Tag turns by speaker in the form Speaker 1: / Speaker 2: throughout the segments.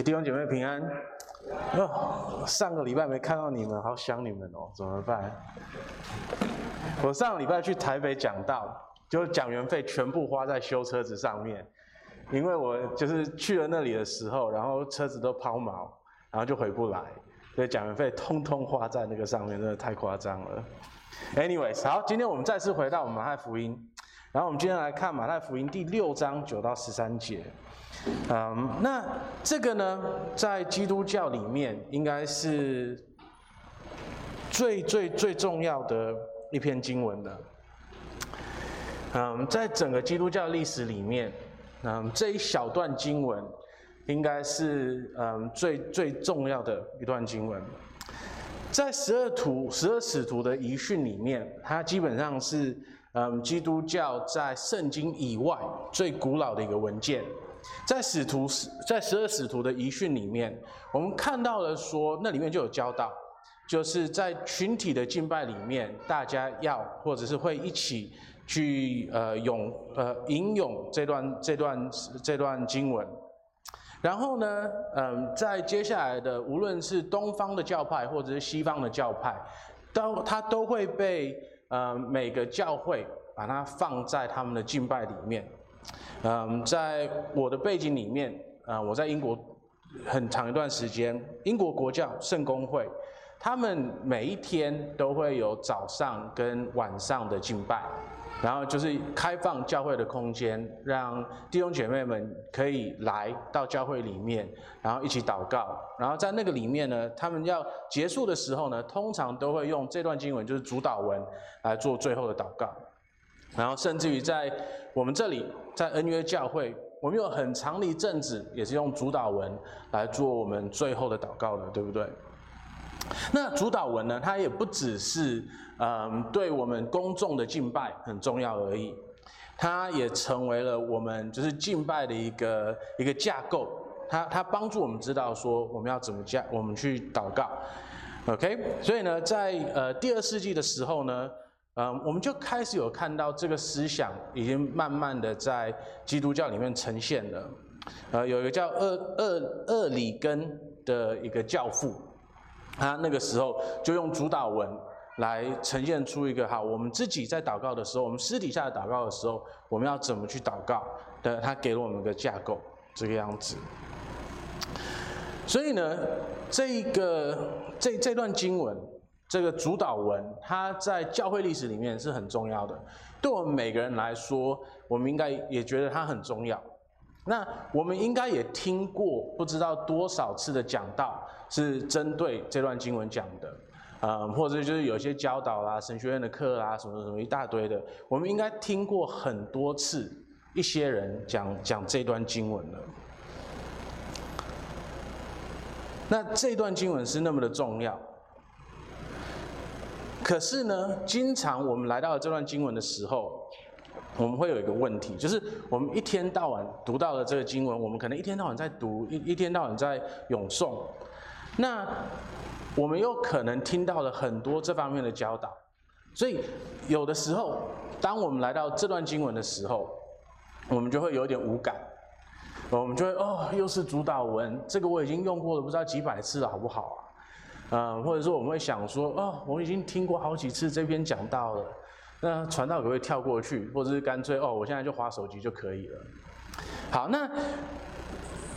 Speaker 1: 弟兄姐妹平安。哦，上个礼拜没看到你们，好想你们哦，怎么办？我上个礼拜去台北讲道，就讲员费全部花在修车子上面，因为我就是去了那里的时候，然后车子都抛锚，然后就回不来，所以讲员费通通花在那个上面，真的太夸张了。Anyways，好，今天我们再次回到我们马太福音，然后我们今天来看马太福音第六章九到十三节。嗯，那这个呢，在基督教里面应该是最最最重要的一篇经文了。嗯，在整个基督教历史里面，嗯，这一小段经文应该是嗯最最重要的一段经文。在十二徒、十二使徒的遗训里面，它基本上是嗯基督教在圣经以外最古老的一个文件。在使徒十在十二使徒的遗训里面，我们看到了说，那里面就有教导，就是在群体的敬拜里面，大家要或者是会一起去呃咏呃吟咏这段这段这段经文。然后呢，嗯，在接下来的无论是东方的教派或者是西方的教派，都它都会被呃每个教会把它放在他们的敬拜里面。嗯，在我的背景里面，呃，我在英国很长一段时间，英国国教圣公会，他们每一天都会有早上跟晚上的敬拜，然后就是开放教会的空间，让弟兄姐妹们可以来到教会里面，然后一起祷告，然后在那个里面呢，他们要结束的时候呢，通常都会用这段经文，就是主祷文来做最后的祷告。然后甚至于在我们这里，在恩约教会，我们有很长的一阵子，也是用主祷文来做我们最后的祷告的，对不对？那主祷文呢，它也不只是嗯对我们公众的敬拜很重要而已，它也成为了我们就是敬拜的一个一个架构，它它帮助我们知道说我们要怎么加，我们去祷告，OK？所以呢，在呃第二世纪的时候呢。嗯，我们就开始有看到这个思想已经慢慢的在基督教里面呈现了。呃，有一个叫厄厄厄里根的一个教父，他那个时候就用主祷文来呈现出一个哈，我们自己在祷告的时候，我们私底下的祷告的时候，我们要怎么去祷告的？他给了我们一个架构，这个样子。所以呢，这一个这这段经文。这个主祷文，它在教会历史里面是很重要的。对我们每个人来说，我们应该也觉得它很重要。那我们应该也听过不知道多少次的讲道，是针对这段经文讲的，嗯，或者就是有些教导啦、神学院的课啊，什么什么一大堆的，我们应该听过很多次，一些人讲讲这段经文了。那这段经文是那么的重要。可是呢，经常我们来到了这段经文的时候，我们会有一个问题，就是我们一天到晚读到了这个经文，我们可能一天到晚在读，一一天到晚在咏诵，那我们又可能听到了很多这方面的教导，所以有的时候，当我们来到这段经文的时候，我们就会有点无感，我们就会哦，又是主导文，这个我已经用过了不知道几百次了，好不好啊？嗯，或者说我们会想说，哦，我已经听过好几次这篇讲到了，那传道可不可以跳过去，或者是干脆哦，我现在就划手机就可以了。好，那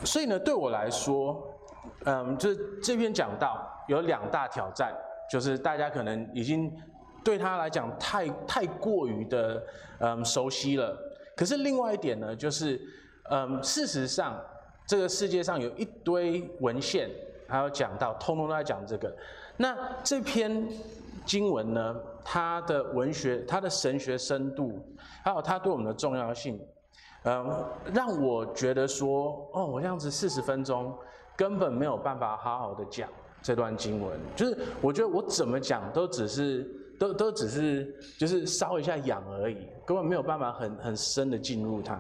Speaker 1: 所以呢，对我来说，嗯，就是这篇讲道有两大挑战，就是大家可能已经对他来讲太太过于的嗯熟悉了。可是另外一点呢，就是嗯，事实上这个世界上有一堆文献。还有讲到，通通都在讲这个。那这篇经文呢，它的文学、它的神学深度，还有它对我们的重要性，嗯，让我觉得说，哦，我这样子四十分钟根本没有办法好好的讲这段经文。就是我觉得我怎么讲都只是，都都只是，就是烧一下痒而已，根本没有办法很很深的进入它。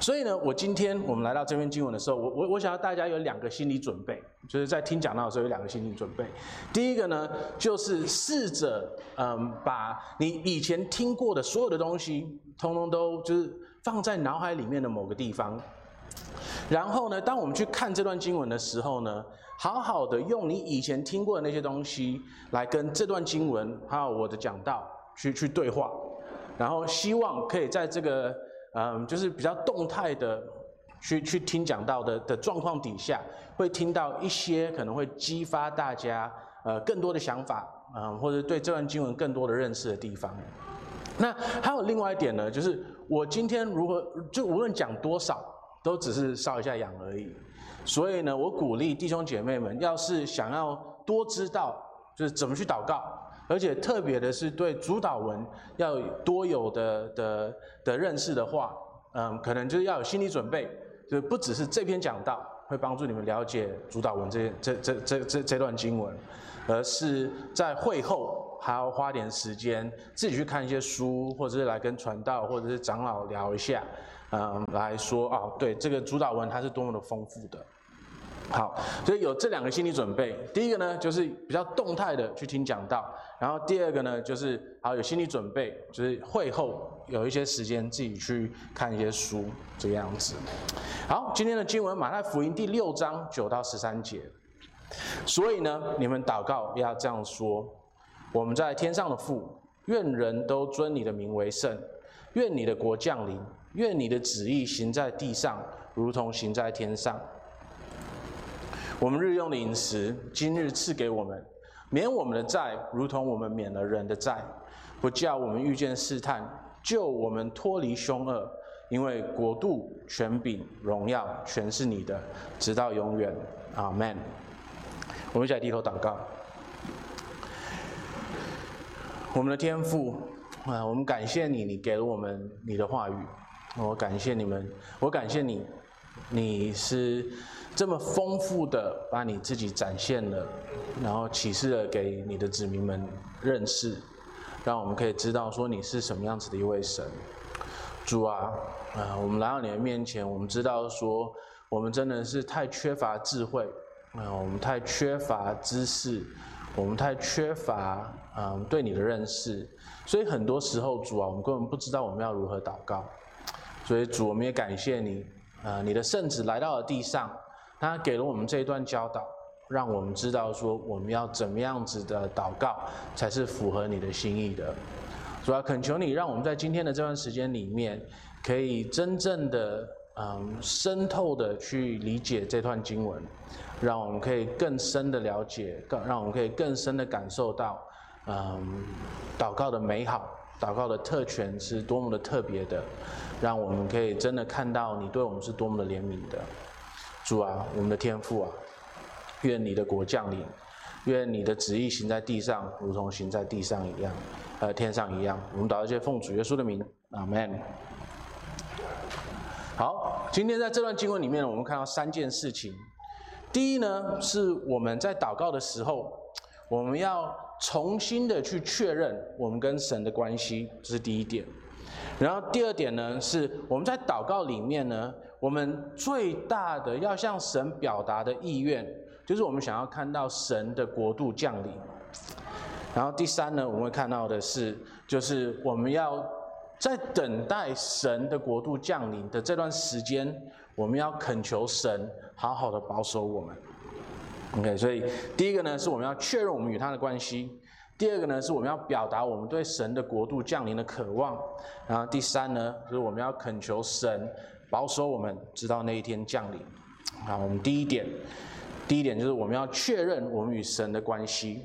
Speaker 1: 所以呢，我今天我们来到这篇经文的时候，我我我想要大家有两个心理准备，就是在听讲道的时候有两个心理准备。第一个呢，就是试着嗯，把你以前听过的所有的东西，通通都就是放在脑海里面的某个地方，然后呢，当我们去看这段经文的时候呢，好好的用你以前听过的那些东西来跟这段经文还有我的讲道去去对话，然后希望可以在这个嗯，就是比较动态的去去听讲道的的状况底下，会听到一些可能会激发大家呃更多的想法，嗯，或者对这段经文更多的认识的地方。那还有另外一点呢，就是我今天如何就无论讲多少，都只是搔一下痒而已。所以呢，我鼓励弟兄姐妹们，要是想要多知道，就是怎么去祷告，而且特别的是对主祷文要多有的的的认识的话，嗯，可能就是要有心理准备，就是不只是这篇讲道会帮助你们了解主祷文这这这这这这段经文，而是在会后。还要花点时间自己去看一些书，或者是来跟传道或者是长老聊一下，嗯，来说啊，对这个主导文它是多么的丰富的。好，所以有这两个心理准备。第一个呢，就是比较动态的去听讲道，然后第二个呢，就是好有心理准备，就是会后有一些时间自己去看一些书这个样子。好，今天的经文马太福音第六章九到十三节。所以呢，你们祷告要这样说。我们在天上的父，愿人都尊你的名为圣，愿你的国降临，愿你的旨意行在地上，如同行在天上。我们日用的饮食，今日赐给我们，免我们的债，如同我们免了人的债，不叫我们遇见试探，救我们脱离凶恶，因为国度、权柄、荣耀，全是你的，直到永远。阿门。我们一起来低头祷告。我们的天父啊，我们感谢你，你给了我们你的话语。我感谢你们，我感谢你，你是这么丰富的把你自己展现了，然后启示了给你的子民们认识，让我们可以知道说你是什么样子的一位神。主啊，啊，我们来到你的面前，我们知道说我们真的是太缺乏智慧啊，我们太缺乏知识。我们太缺乏嗯对你的认识，所以很多时候主啊，我们根本不知道我们要如何祷告。所以主，我们也感谢你，啊，你的圣子来到了地上，他给了我们这一段教导，让我们知道说我们要怎么样子的祷告才是符合你的心意的。主啊，恳求你让我们在今天的这段时间里面，可以真正的嗯深透的去理解这段经文。让我们可以更深的了解，更让我们可以更深的感受到，嗯，祷告的美好，祷告的特权是多么的特别的，让我们可以真的看到你对我们是多么的怜悯的。主啊，我们的天父啊，愿你的国降临，愿你的旨意行在地上，如同行在地上一样，呃，天上一样。我们祷告，些奉主耶稣的名，阿门。好，今天在这段经文里面，我们看到三件事情。第一呢，是我们在祷告的时候，我们要重新的去确认我们跟神的关系，这是第一点。然后第二点呢，是我们在祷告里面呢，我们最大的要向神表达的意愿，就是我们想要看到神的国度降临。然后第三呢，我们会看到的是，就是我们要在等待神的国度降临的这段时间。我们要恳求神好好的保守我们，OK。所以第一个呢，是我们要确认我们与他的关系；第二个呢，是我们要表达我们对神的国度降临的渴望；然后第三呢，就是我们要恳求神保守我们，直到那一天降临。好，我们第一点，第一点就是我们要确认我们与神的关系。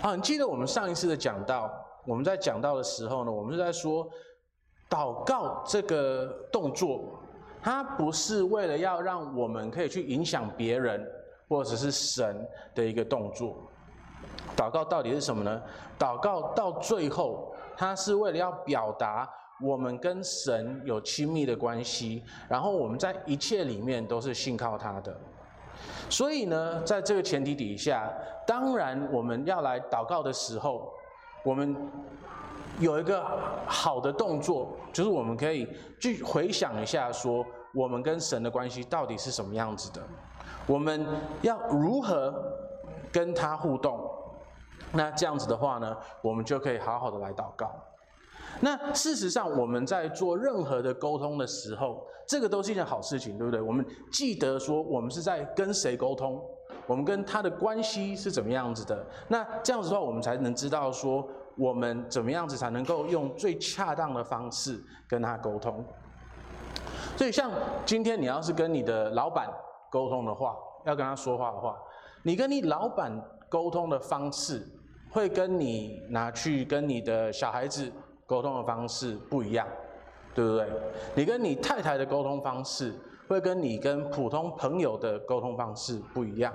Speaker 1: 好，你记得我们上一次的讲到，我们在讲到的时候呢，我们是在说。祷告这个动作，它不是为了要让我们可以去影响别人或者是神的一个动作。祷告到底是什么呢？祷告到最后，它是为了要表达我们跟神有亲密的关系，然后我们在一切里面都是信靠他的。所以呢，在这个前提底下，当然我们要来祷告的时候，我们。有一个好的动作，就是我们可以去回想一下，说我们跟神的关系到底是什么样子的，我们要如何跟他互动？那这样子的话呢，我们就可以好好的来祷告。那事实上，我们在做任何的沟通的时候，这个都是一件好事情，对不对？我们记得说，我们是在跟谁沟通，我们跟他的关系是怎么样子的。那这样子的话，我们才能知道说，我们怎么样子才能够用最恰当的方式跟他沟通。所以，像今天你要是跟你的老板沟通的话，要跟他说话的话，你跟你老板沟通的方式，会跟你拿去跟你的小孩子。沟通的方式不一样，对不对？你跟你太太的沟通方式，会跟你跟普通朋友的沟通方式不一样。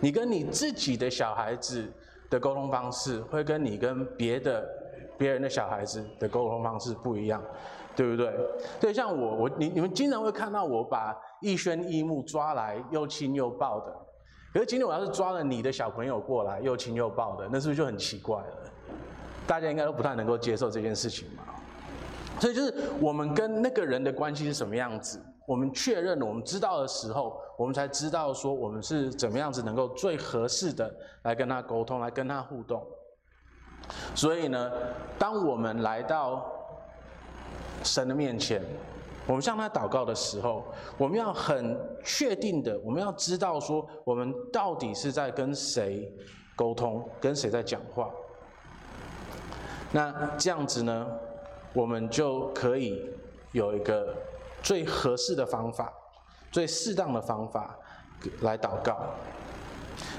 Speaker 1: 你跟你自己的小孩子的沟通方式，会跟你跟别的别人的小孩子的沟通方式不一样，对不对？对，像我，我你你们经常会看到我把易轩、易木抓来又亲又抱的，可是今天我要是抓了你的小朋友过来又亲又抱的，那是不是就很奇怪了？大家应该都不太能够接受这件事情嘛，所以就是我们跟那个人的关系是什么样子，我们确认我们知道的时候，我们才知道说我们是怎么样子能够最合适的来跟他沟通，来跟他互动。所以呢，当我们来到神的面前，我们向他祷告的时候，我们要很确定的，我们要知道说我们到底是在跟谁沟通，跟谁在讲话。那这样子呢，我们就可以有一个最合适的方法，最适当的方法来祷告。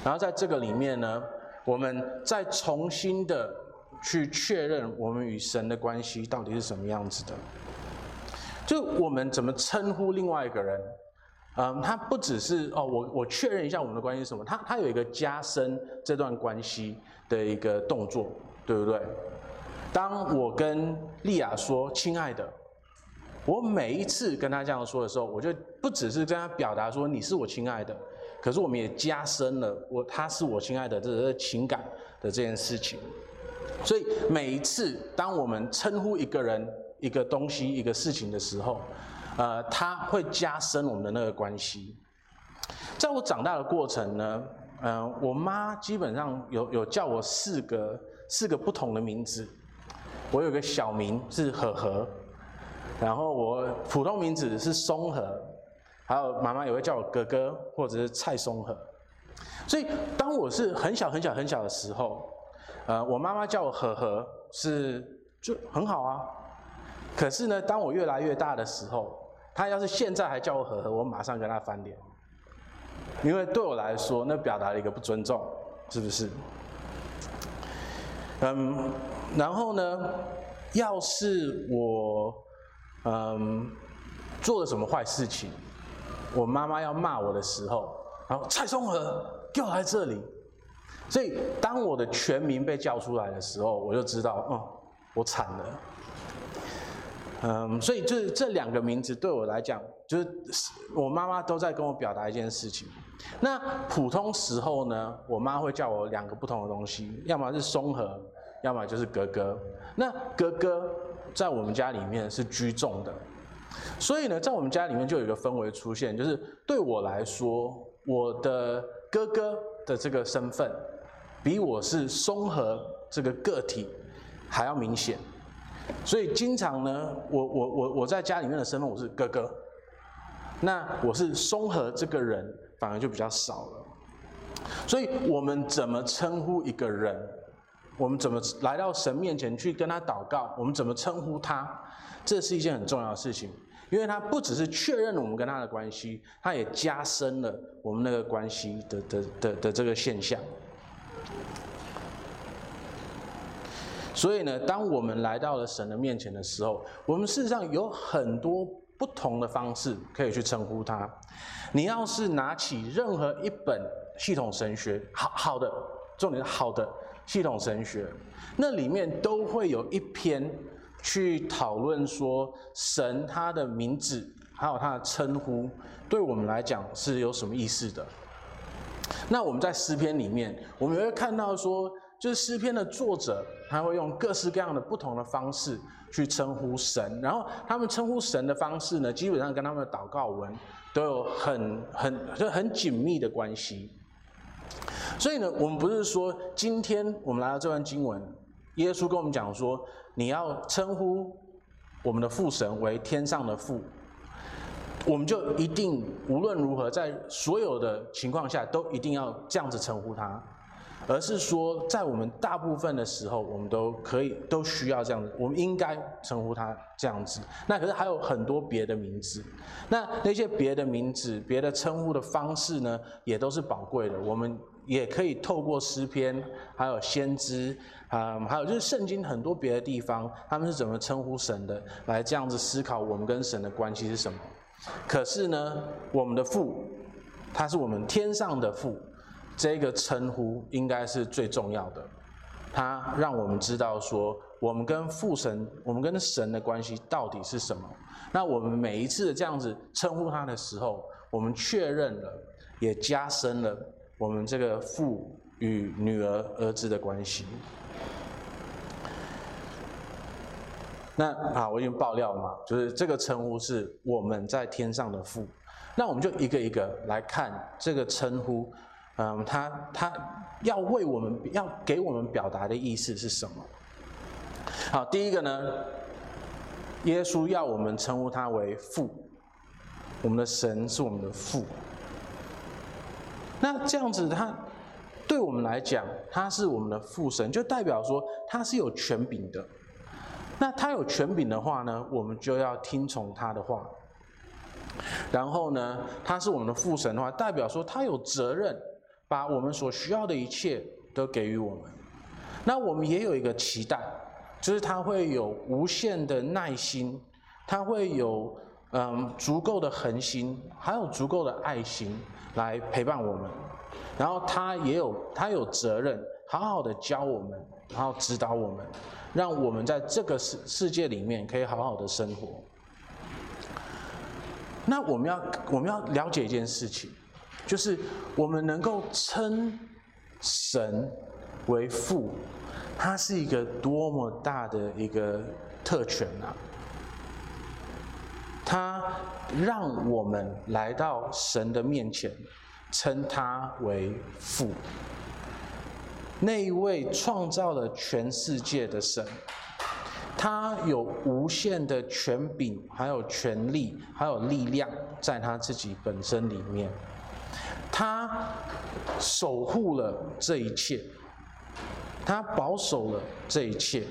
Speaker 1: 然后在这个里面呢，我们再重新的去确认我们与神的关系到底是什么样子的。就我们怎么称呼另外一个人，嗯，他不只是哦，我我确认一下我们的关系是什么，他他有一个加深这段关系的一个动作，对不对？当我跟莉亚说“亲爱的”，我每一次跟她这样说的时候，我就不只是跟她表达说“你是我亲爱的”，可是我们也加深了我他是我亲爱的这个情感的这件事情。所以每一次当我们称呼一个人、一个东西、一个事情的时候，呃，它会加深我们的那个关系。在我长大的过程呢，呃，我妈基本上有有叫我四个四个不同的名字。我有个小名是和和，然后我普通名字是松和，还有妈妈也会叫我哥哥或者是蔡松和。所以当我是很小很小很小的时候，呃，我妈妈叫我和和是就很好啊。可是呢，当我越来越大的时候，他要是现在还叫我和和，我马上跟他翻脸，因为对我来说，那表达了一个不尊重，是不是？嗯。然后呢，要是我，嗯，做了什么坏事情，我妈妈要骂我的时候，然后蔡松和，给我来这里。所以当我的全名被叫出来的时候，我就知道，嗯，我惨了。嗯，所以就是这两个名字对我来讲，就是我妈妈都在跟我表达一件事情。那普通时候呢，我妈会叫我两个不同的东西，要么是松和。要么就是哥哥，那哥哥在我们家里面是居重的，所以呢，在我们家里面就有一个氛围出现，就是对我来说，我的哥哥的这个身份，比我是松和这个个体还要明显，所以经常呢，我我我我在家里面的身份我是哥哥，那我是松和这个人反而就比较少了，所以我们怎么称呼一个人？我们怎么来到神面前去跟他祷告？我们怎么称呼他？这是一件很重要的事情，因为他不只是确认了我们跟他的关系，他也加深了我们那个关系的的的的这个现象。所以呢，当我们来到了神的面前的时候，我们事实上有很多不同的方式可以去称呼他。你要是拿起任何一本系统神学，好好的，重点是好的。系统神学，那里面都会有一篇去讨论说神他的名字还有他的称呼，对我们来讲是有什么意思的。那我们在诗篇里面，我们也会看到说，就是诗篇的作者他会用各式各样的不同的方式去称呼神，然后他们称呼神的方式呢，基本上跟他们的祷告文都有很很就很紧密的关系。所以呢，我们不是说今天我们来到这段经文，耶稣跟我们讲说，你要称呼我们的父神为天上的父，我们就一定无论如何，在所有的情况下都一定要这样子称呼他。而是说，在我们大部分的时候，我们都可以都需要这样子，我们应该称呼他这样子。那可是还有很多别的名字，那那些别的名字、别的称呼的方式呢，也都是宝贵的。我们也可以透过诗篇，还有先知啊、还有就是圣经很多别的地方，他们是怎么称呼神的，来这样子思考我们跟神的关系是什么。可是呢，我们的父，他是我们天上的父。这个称呼应该是最重要的，它让我们知道说，我们跟父神，我们跟神的关系到底是什么。那我们每一次的这样子称呼他的时候，我们确认了，也加深了我们这个父与女儿、儿子的关系。那啊，我已经爆料了嘛，就是这个称呼是我们在天上的父。那我们就一个一个来看这个称呼。嗯，他他要为我们要给我们表达的意思是什么？好，第一个呢，耶稣要我们称呼他为父，我们的神是我们的父。那这样子，他对我们来讲，他是我们的父神，就代表说他是有权柄的。那他有权柄的话呢，我们就要听从他的话。然后呢，他是我们的父神的话，代表说他有责任。把我们所需要的一切都给予我们，那我们也有一个期待，就是他会有无限的耐心，他会有嗯足够的恒心，还有足够的爱心来陪伴我们，然后他也有他有责任，好好的教我们，然后指导我们，让我们在这个世世界里面可以好好的生活。那我们要我们要了解一件事情。就是我们能够称神为父，他是一个多么大的一个特权啊！他让我们来到神的面前，称他为父。那一位创造了全世界的神，他有无限的权柄，还有权力，还有力量，在他自己本身里面。他守护了这一切，他保守了这一切，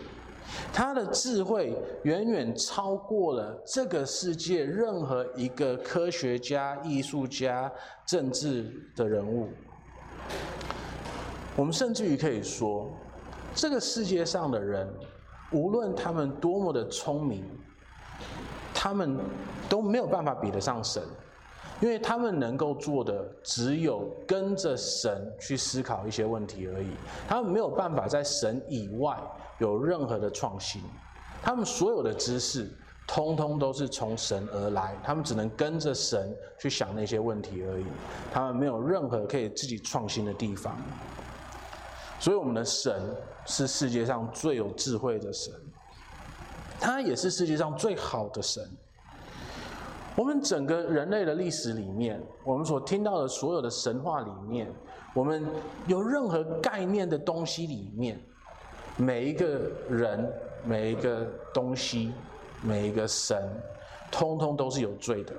Speaker 1: 他的智慧远远超过了这个世界任何一个科学家、艺术家、政治的人物。我们甚至于可以说，这个世界上的人，无论他们多么的聪明，他们都没有办法比得上神。因为他们能够做的只有跟着神去思考一些问题而已，他们没有办法在神以外有任何的创新，他们所有的知识通通都是从神而来，他们只能跟着神去想那些问题而已，他们没有任何可以自己创新的地方。所以我们的神是世界上最有智慧的神，他也是世界上最好的神。我们整个人类的历史里面，我们所听到的所有的神话里面，我们有任何概念的东西里面，每一个人、每一个东西、每一个神，通通都是有罪的。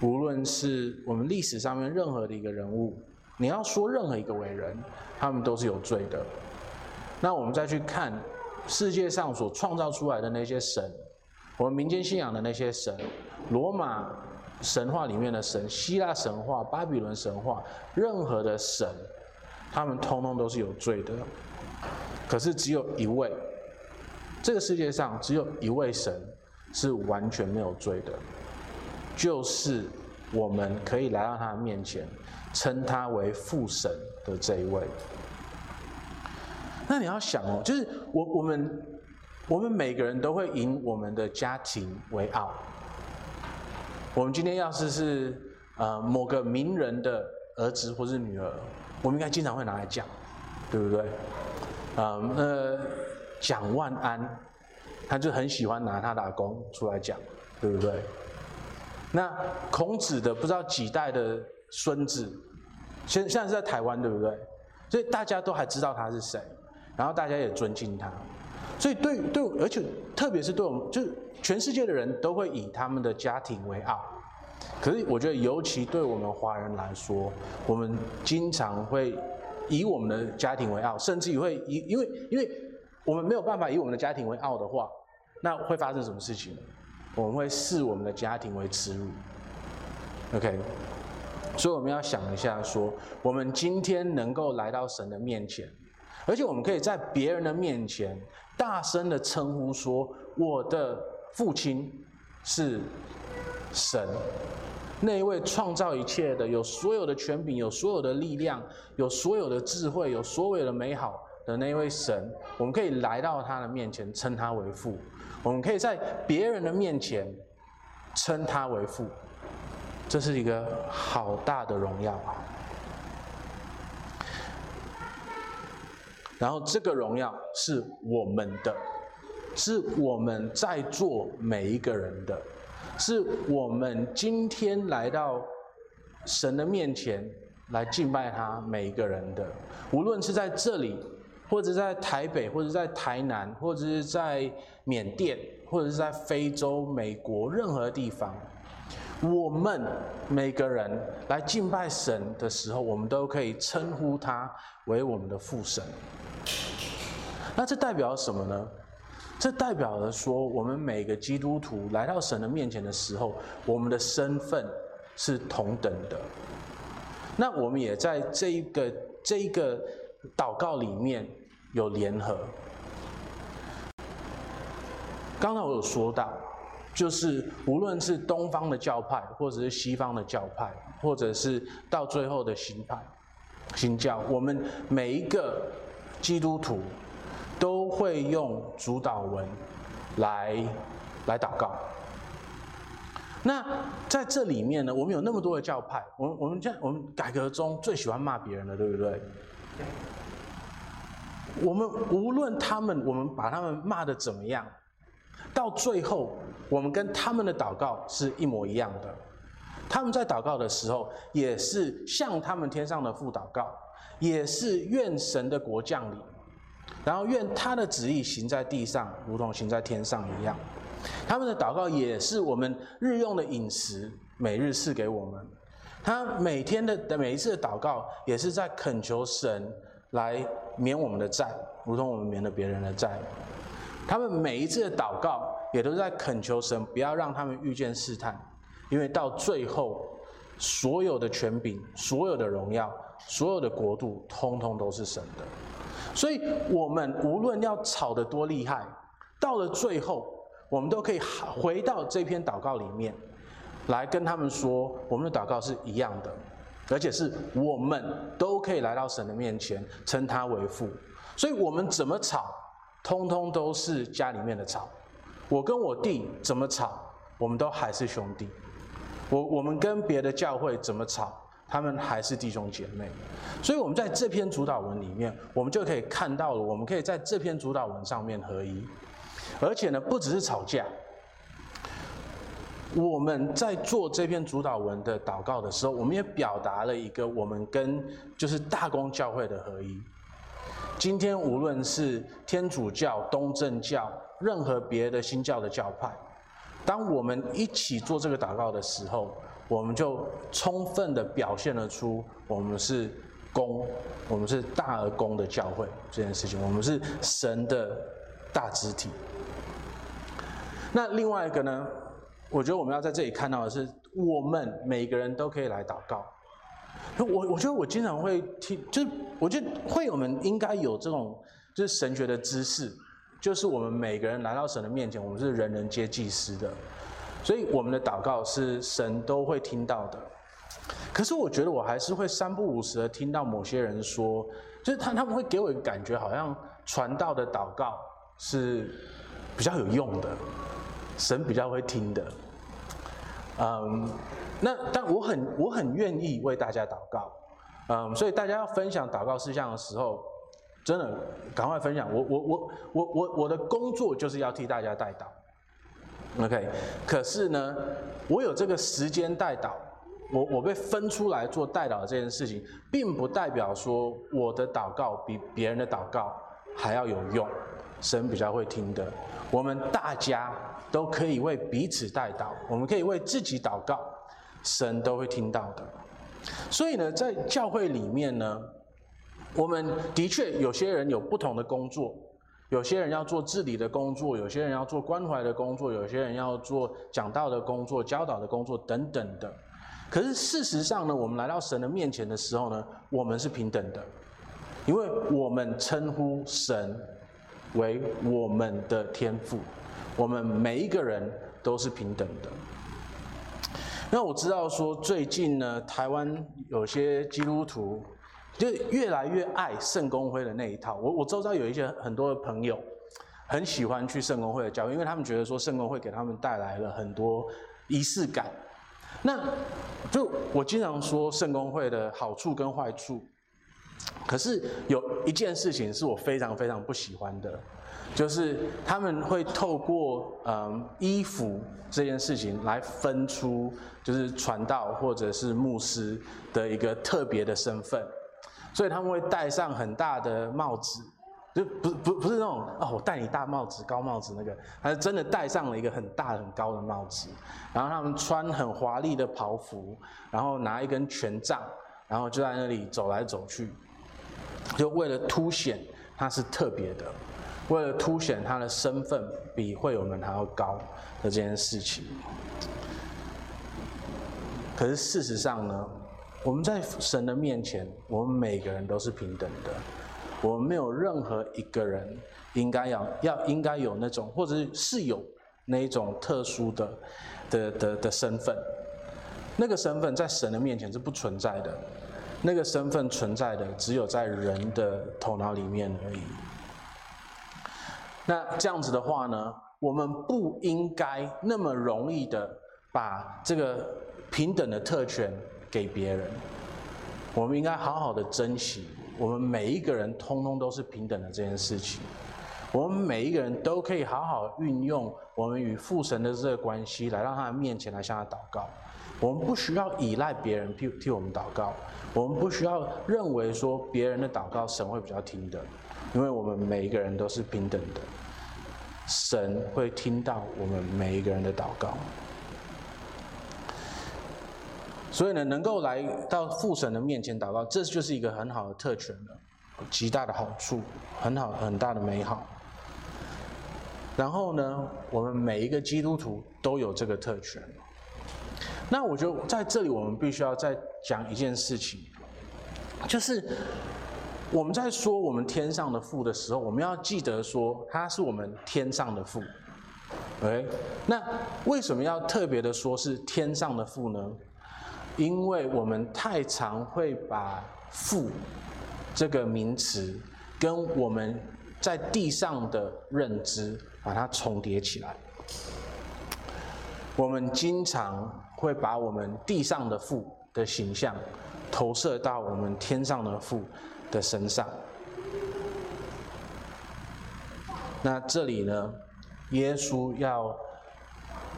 Speaker 1: 无论是我们历史上面任何的一个人物，你要说任何一个伟人，他们都是有罪的。那我们再去看世界上所创造出来的那些神。我们民间信仰的那些神，罗马神话里面的神，希腊神话、巴比伦神话，任何的神，他们通通都是有罪的。可是只有一位，这个世界上只有一位神是完全没有罪的，就是我们可以来到他的面前，称他为父神的这一位。那你要想哦，就是我我们。我们每个人都会以我们的家庭为傲。我们今天要是是呃某个名人的儿子或是女儿，我们应该经常会拿来讲，对不对？呃，那蒋万安，他就很喜欢拿他的阿公出来讲，对不对？那孔子的不知道几代的孙子，现现在是在台湾，对不对？所以大家都还知道他是谁。然后大家也尊敬他。所以对对，而且特别是对我们，就是全世界的人都会以他们的家庭为傲。可是我觉得，尤其对我们华人来说，我们经常会以我们的家庭为傲，甚至于会以因为因为我们没有办法以我们的家庭为傲的话，那会发生什么事情？我们会视我们的家庭为耻辱。OK，所以我们要想一下说，说我们今天能够来到神的面前，而且我们可以在别人的面前大声的称呼说：“我的父亲是神，那一位创造一切的，有所有的权柄，有所有的力量，有所有的智慧，有所有的美好的那一位神。”我们可以来到他的面前，称他为父；我们可以在别人的面前称他为父。这是一个好大的荣耀啊！然后这个荣耀是我们的，是我们在座每一个人的，是我们今天来到神的面前来敬拜他每一个人的。无论是在这里，或者在台北，或者在台南，或者是在缅甸，或者是在非洲、美国任何地方。我们每个人来敬拜神的时候，我们都可以称呼他为我们的父神。那这代表什么呢？这代表了说，我们每个基督徒来到神的面前的时候，我们的身份是同等的。那我们也在这一个这一个祷告里面有联合。刚才我有说到。就是无论是东方的教派，或者是西方的教派，或者是到最后的新派、新教，我们每一个基督徒都会用主导文来来祷告。那在这里面呢，我们有那么多的教派，我们我们在我们改革中最喜欢骂别人的，对不对？我们无论他们，我们把他们骂的怎么样。到最后，我们跟他们的祷告是一模一样的。他们在祷告的时候，也是向他们天上的父祷告，也是愿神的国降临，然后愿他的旨意行在地上，如同行在天上一样。他们的祷告也是我们日用的饮食，每日赐给我们。他每天的每一次的祷告，也是在恳求神来免我们的债，如同我们免了别人的债。他们每一次的祷告，也都在恳求神不要让他们遇见试探，因为到最后，所有的权柄、所有的荣耀、所有的国度，通通都是神的。所以，我们无论要吵得多厉害，到了最后，我们都可以回到这篇祷告里面，来跟他们说，我们的祷告是一样的，而且是我们都可以来到神的面前，称他为父。所以，我们怎么吵？通通都是家里面的吵，我跟我弟怎么吵，我们都还是兄弟。我我们跟别的教会怎么吵，他们还是弟兄姐妹。所以，我们在这篇主祷文里面，我们就可以看到了，我们可以在这篇主祷文上面合一。而且呢，不只是吵架，我们在做这篇主祷文的祷告的时候，我们也表达了一个我们跟就是大公教会的合一。今天无论是天主教、东正教，任何别的新教的教派，当我们一起做这个祷告的时候，我们就充分的表现了出我们是公，我们是大而公的教会这件事情，我们是神的大肢体。那另外一个呢，我觉得我们要在这里看到的是，我们每个人都可以来祷告。我我觉得我经常会听，就是我觉得会友们应该有这种就是神学的知识，就是我们每个人来到神的面前，我们是人人皆祭司的，所以我们的祷告是神都会听到的。可是我觉得我还是会三不五时的听到某些人说，就是他他们会给我一个感觉，好像传道的祷告是比较有用的，神比较会听的，嗯。那但我很我很愿意为大家祷告，嗯，所以大家要分享祷告事项的时候，真的赶快分享。我我我我我我的工作就是要替大家代祷，OK。可是呢，我有这个时间代祷，我我被分出来做代祷这件事情，并不代表说我的祷告比别人的祷告还要有用，神比较会听的。我们大家都可以为彼此代祷，我们可以为自己祷告，神都会听到的。所以呢，在教会里面呢，我们的确有些人有不同的工作，有些人要做治理的工作，有些人要做关怀的工作，有些人要做讲道的工作、教导的工作等等的。可是事实上呢，我们来到神的面前的时候呢，我们是平等的，因为我们称呼神为我们的天赋，我们每一个人都是平等的。那我知道说，最近呢，台湾有些基督徒就越来越爱圣公会的那一套。我我周遭有一些很多的朋友，很喜欢去圣公会的教会，因为他们觉得说圣公会给他们带来了很多仪式感。那就我经常说圣公会的好处跟坏处，可是有一件事情是我非常非常不喜欢的，就是他们会透过嗯衣服这件事情来分出就是传道或者是牧师的一个特别的身份，所以他们会戴上很大的帽子。就不不不是那种哦，我戴你大帽子、高帽子那个，他是真的戴上了一个很大很高的帽子，然后他们穿很华丽的袍服，然后拿一根权杖，然后就在那里走来走去，就为了凸显他是特别的，为了凸显他的身份比会友们还要高的这件事情。可是事实上呢，我们在神的面前，我们每个人都是平等的。我们没有任何一个人应该要要应该有那种，或者是有那种特殊的的的的身份。那个身份在神的面前是不存在的，那个身份存在的只有在人的头脑里面而已。那这样子的话呢，我们不应该那么容易的把这个平等的特权给别人，我们应该好好的珍惜。我们每一个人通通都是平等的这件事情，我们每一个人都可以好好运用我们与父神的这个关系，来让他的面前来向他祷告。我们不需要依赖别人替替我们祷告，我们不需要认为说别人的祷告神会比较听的，因为我们每一个人都是平等的，神会听到我们每一个人的祷告。所以呢，能够来到父神的面前祷告，这就是一个很好的特权了，极大的好处，很好很大的美好。然后呢，我们每一个基督徒都有这个特权。那我觉得在这里我们必须要再讲一件事情，就是我们在说我们天上的父的时候，我们要记得说他是我们天上的父。OK，那为什么要特别的说是天上的父呢？因为我们太常会把“父”这个名词跟我们在地上的认知把它重叠起来。我们经常会把我们地上的父的形象投射到我们天上的父的身上。那这里呢，耶稣要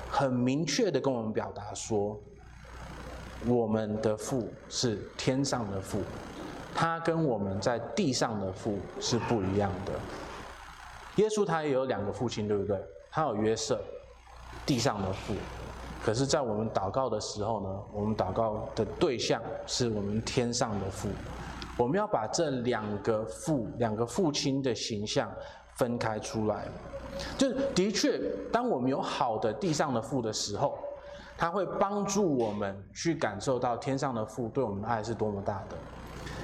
Speaker 1: 很明确的跟我们表达说。我们的父是天上的父，他跟我们在地上的父是不一样的。耶稣他也有两个父亲，对不对？他有约瑟，地上的父。可是，在我们祷告的时候呢，我们祷告的对象是我们天上的父。我们要把这两个父、两个父亲的形象分开出来。就的确，当我们有好的地上的父的时候。他会帮助我们去感受到天上的父对我们的爱是多么大的。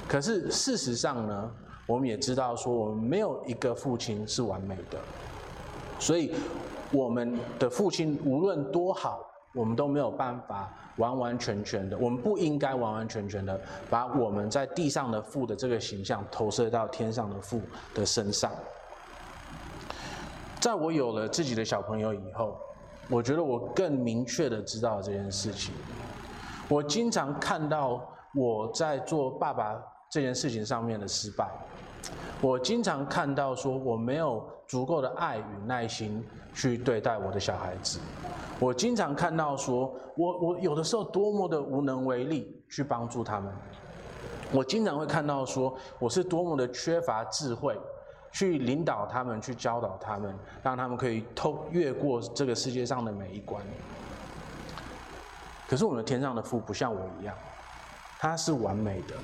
Speaker 1: 可是事实上呢，我们也知道说，我们没有一个父亲是完美的，所以我们的父亲无论多好，我们都没有办法完完全全的，我们不应该完完全全的把我们在地上的父的这个形象投射到天上的父的身上。在我有了自己的小朋友以后。我觉得我更明确的知道这件事情。我经常看到我在做爸爸这件事情上面的失败。我经常看到说我没有足够的爱与耐心去对待我的小孩子。我经常看到说我我有的时候多么的无能为力去帮助他们。我经常会看到说我是多么的缺乏智慧，去领导他们，去教导他们，让他们可以透越过这个世界上的每一关。可是我们的天上的父不像我一样，他是完美的，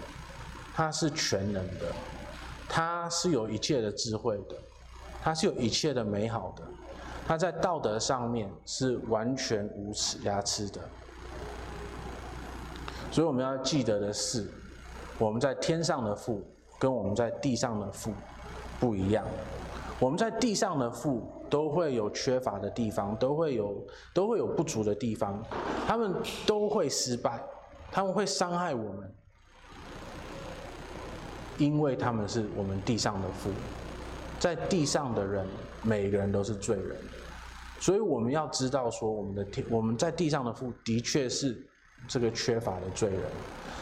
Speaker 1: 他是全能的，他是有一切的智慧的，他是有一切的美好的，他在道德上面是完全无耻瑕疵的。所以我们要记得的是，我们在天上的父跟我们在地上的父不一样。我们在地上的父都会有缺乏的地方，都会有都会有不足的地方，他们都会失败，他们会伤害我们，因为他们是我们地上的父。在地上的人，每个人都是罪人，所以我们要知道说，我们的天，我们在地上的父的确是。这个缺乏的罪人，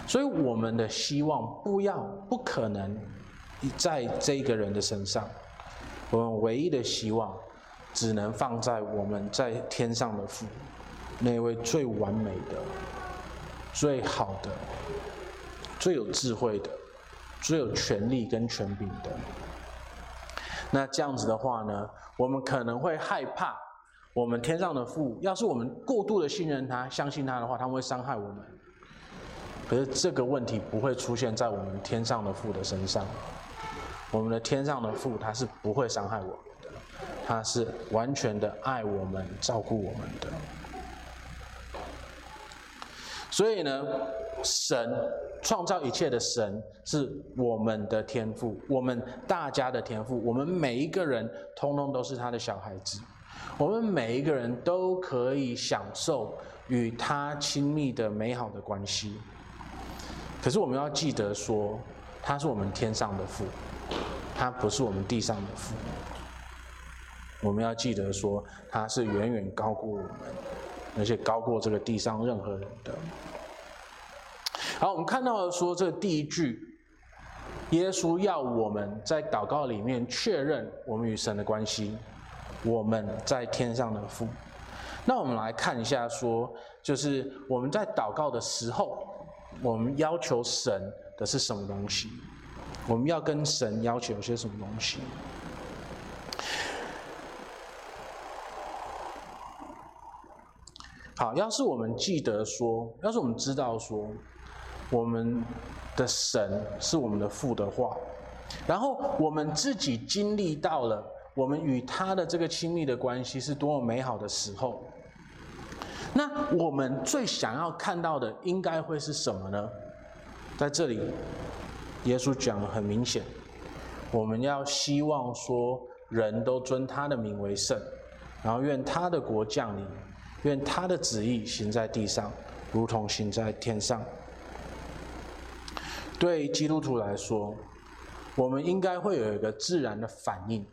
Speaker 1: 所以我们的希望不要不可能在这个人的身上，我们唯一的希望只能放在我们在天上的父，那位最完美的、最好的、最有智慧的、最有权力跟权柄的。那这样子的话呢，我们可能会害怕。我们天上的父，要是我们过度的信任他、相信他的话，他会伤害我们。可是这个问题不会出现在我们天上的父的身上。我们的天上的父，他是不会伤害我们的，他是完全的爱我们、照顾我们的。所以呢，神创造一切的神是我们的天赋，我们大家的天赋，我们每一个人通通都是他的小孩子。我们每一个人都可以享受与他亲密的美好的关系，可是我们要记得说，他是我们天上的父，他不是我们地上的父。我们要记得说，他是远远高过我们，而且高过这个地上任何人的。好，我们看到了说，这第一句，耶稣要我们在祷告里面确认我们与神的关系。我们在天上的父，那我们来看一下，说就是我们在祷告的时候，我们要求神的是什么东西？我们要跟神要求些什么东西？好，要是我们记得说，要是我们知道说，我们的神是我们的父的话，然后我们自己经历到了。我们与他的这个亲密的关系是多么美好的时候，那我们最想要看到的应该会是什么呢？在这里，耶稣讲得很明显，我们要希望说人都尊他的名为圣，然后愿他的国降临，愿他的旨意行在地上，如同行在天上。对基督徒来说，我们应该会有一个自然的反应。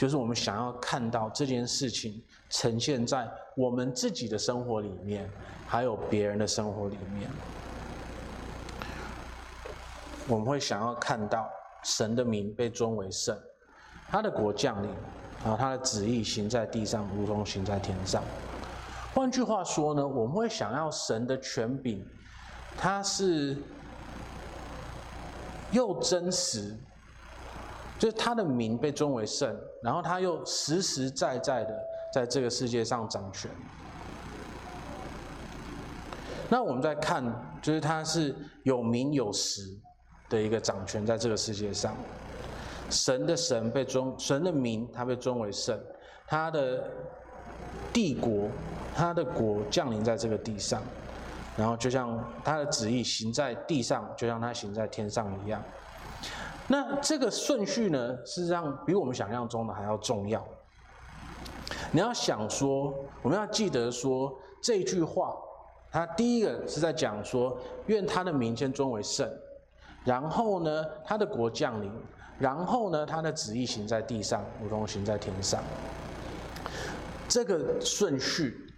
Speaker 1: 就是我们想要看到这件事情呈现在我们自己的生活里面，还有别人的生活里面。我们会想要看到神的名被尊为圣，他的国降临，然后他的旨意行在地上，如同行在天上。换句话说呢，我们会想要神的权柄，他是又真实。就是他的名被尊为圣，然后他又实实在在的在这个世界上掌权。那我们再看，就是他是有名有实的一个掌权在这个世界上。神的神被尊，神的名他被尊为圣，他的帝国，他的国降临在这个地上，然后就像他的旨意行在地上，就像他行在天上一样。那这个顺序呢，事实上比我们想象中的还要重要。你要想说，我们要记得说这句话，它第一个是在讲说，愿他的名先尊为圣，然后呢，他的国降临，然后呢，他的旨意行在地上，如同行在天上。这个顺序，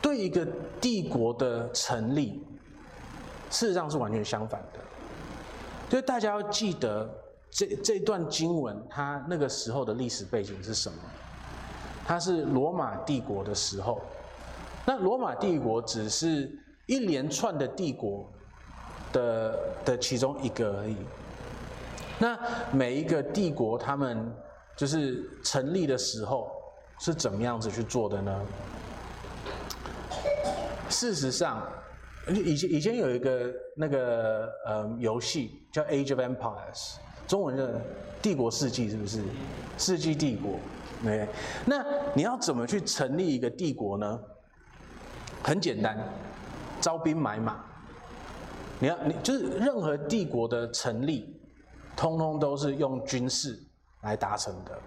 Speaker 1: 对一个帝国的成立，事实上是完全相反的。所以大家要记得这这段经文，它那个时候的历史背景是什么？它是罗马帝国的时候。那罗马帝国只是一连串的帝国的的其中一个而已。那每一个帝国，他们就是成立的时候是怎么样子去做的呢？事实上，以前以前有一个那个呃游戏叫《Age of Empires》，中文的《帝国世纪》，是不是？世纪帝国。对。那你要怎么去成立一个帝国呢？很简单，招兵买马。你要你就是任何帝国的成立，通通都是用军事来达成的。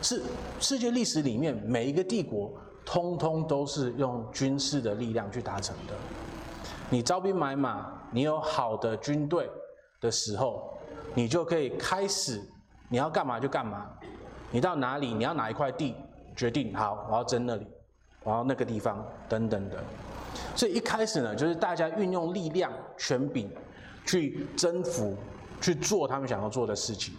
Speaker 1: 是世界历史里面每一个帝国，通通都是用军事的力量去达成的。你招兵买马，你有好的军队的时候，你就可以开始你要干嘛就干嘛。你到哪里，你要哪一块地，决定好，我要争那里，我要那个地方，等等的。所以一开始呢，就是大家运用力量、权柄去征服、去做他们想要做的事情。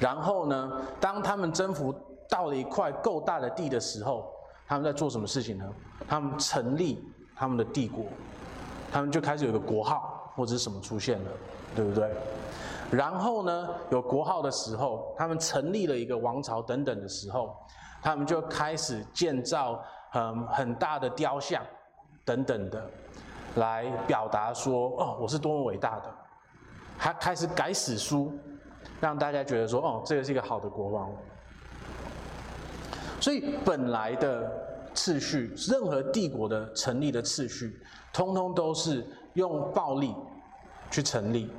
Speaker 1: 然后呢，当他们征服到了一块够大的地的时候，他们在做什么事情呢？他们成立他们的帝国，他们就开始有个国号或者是什么出现了，对不对？然后呢，有国号的时候，他们成立了一个王朝等等的时候，他们就开始建造很很大的雕像等等的，来表达说，哦，我是多么伟大的。他开始改史书，让大家觉得说，哦，这个是一个好的国王。所以本来的次序，任何帝国的成立的次序，通通都是用暴力去成立。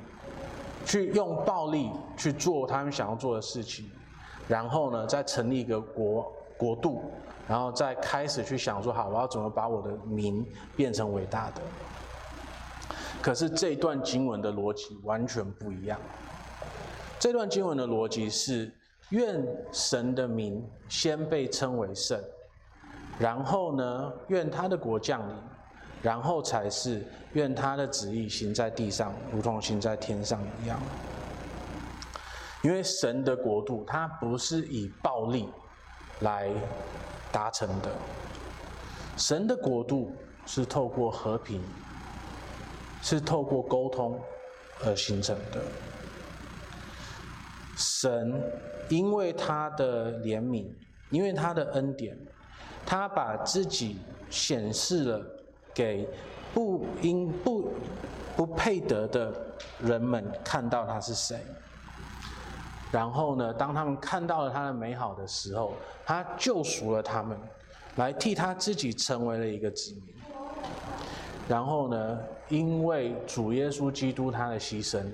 Speaker 1: 去用暴力去做他们想要做的事情，然后呢，再成立一个国国度，然后再开始去想说，好，我要怎么把我的民变成伟大的。可是这段经文的逻辑完全不一样。这段经文的逻辑是：愿神的名先被称为圣，然后呢，愿他的国降临。然后才是愿他的旨意行在地上，如同行在天上一样。因为神的国度，它不是以暴力来达成的。神的国度是透过和平，是透过沟通而形成的。神因为他的怜悯，因为他的恩典，他把自己显示了。给不应不不配得的人们看到他是谁，然后呢，当他们看到了他的美好的时候，他救赎了他们，来替他自己成为了一个子民。然后呢，因为主耶稣基督他的牺牲，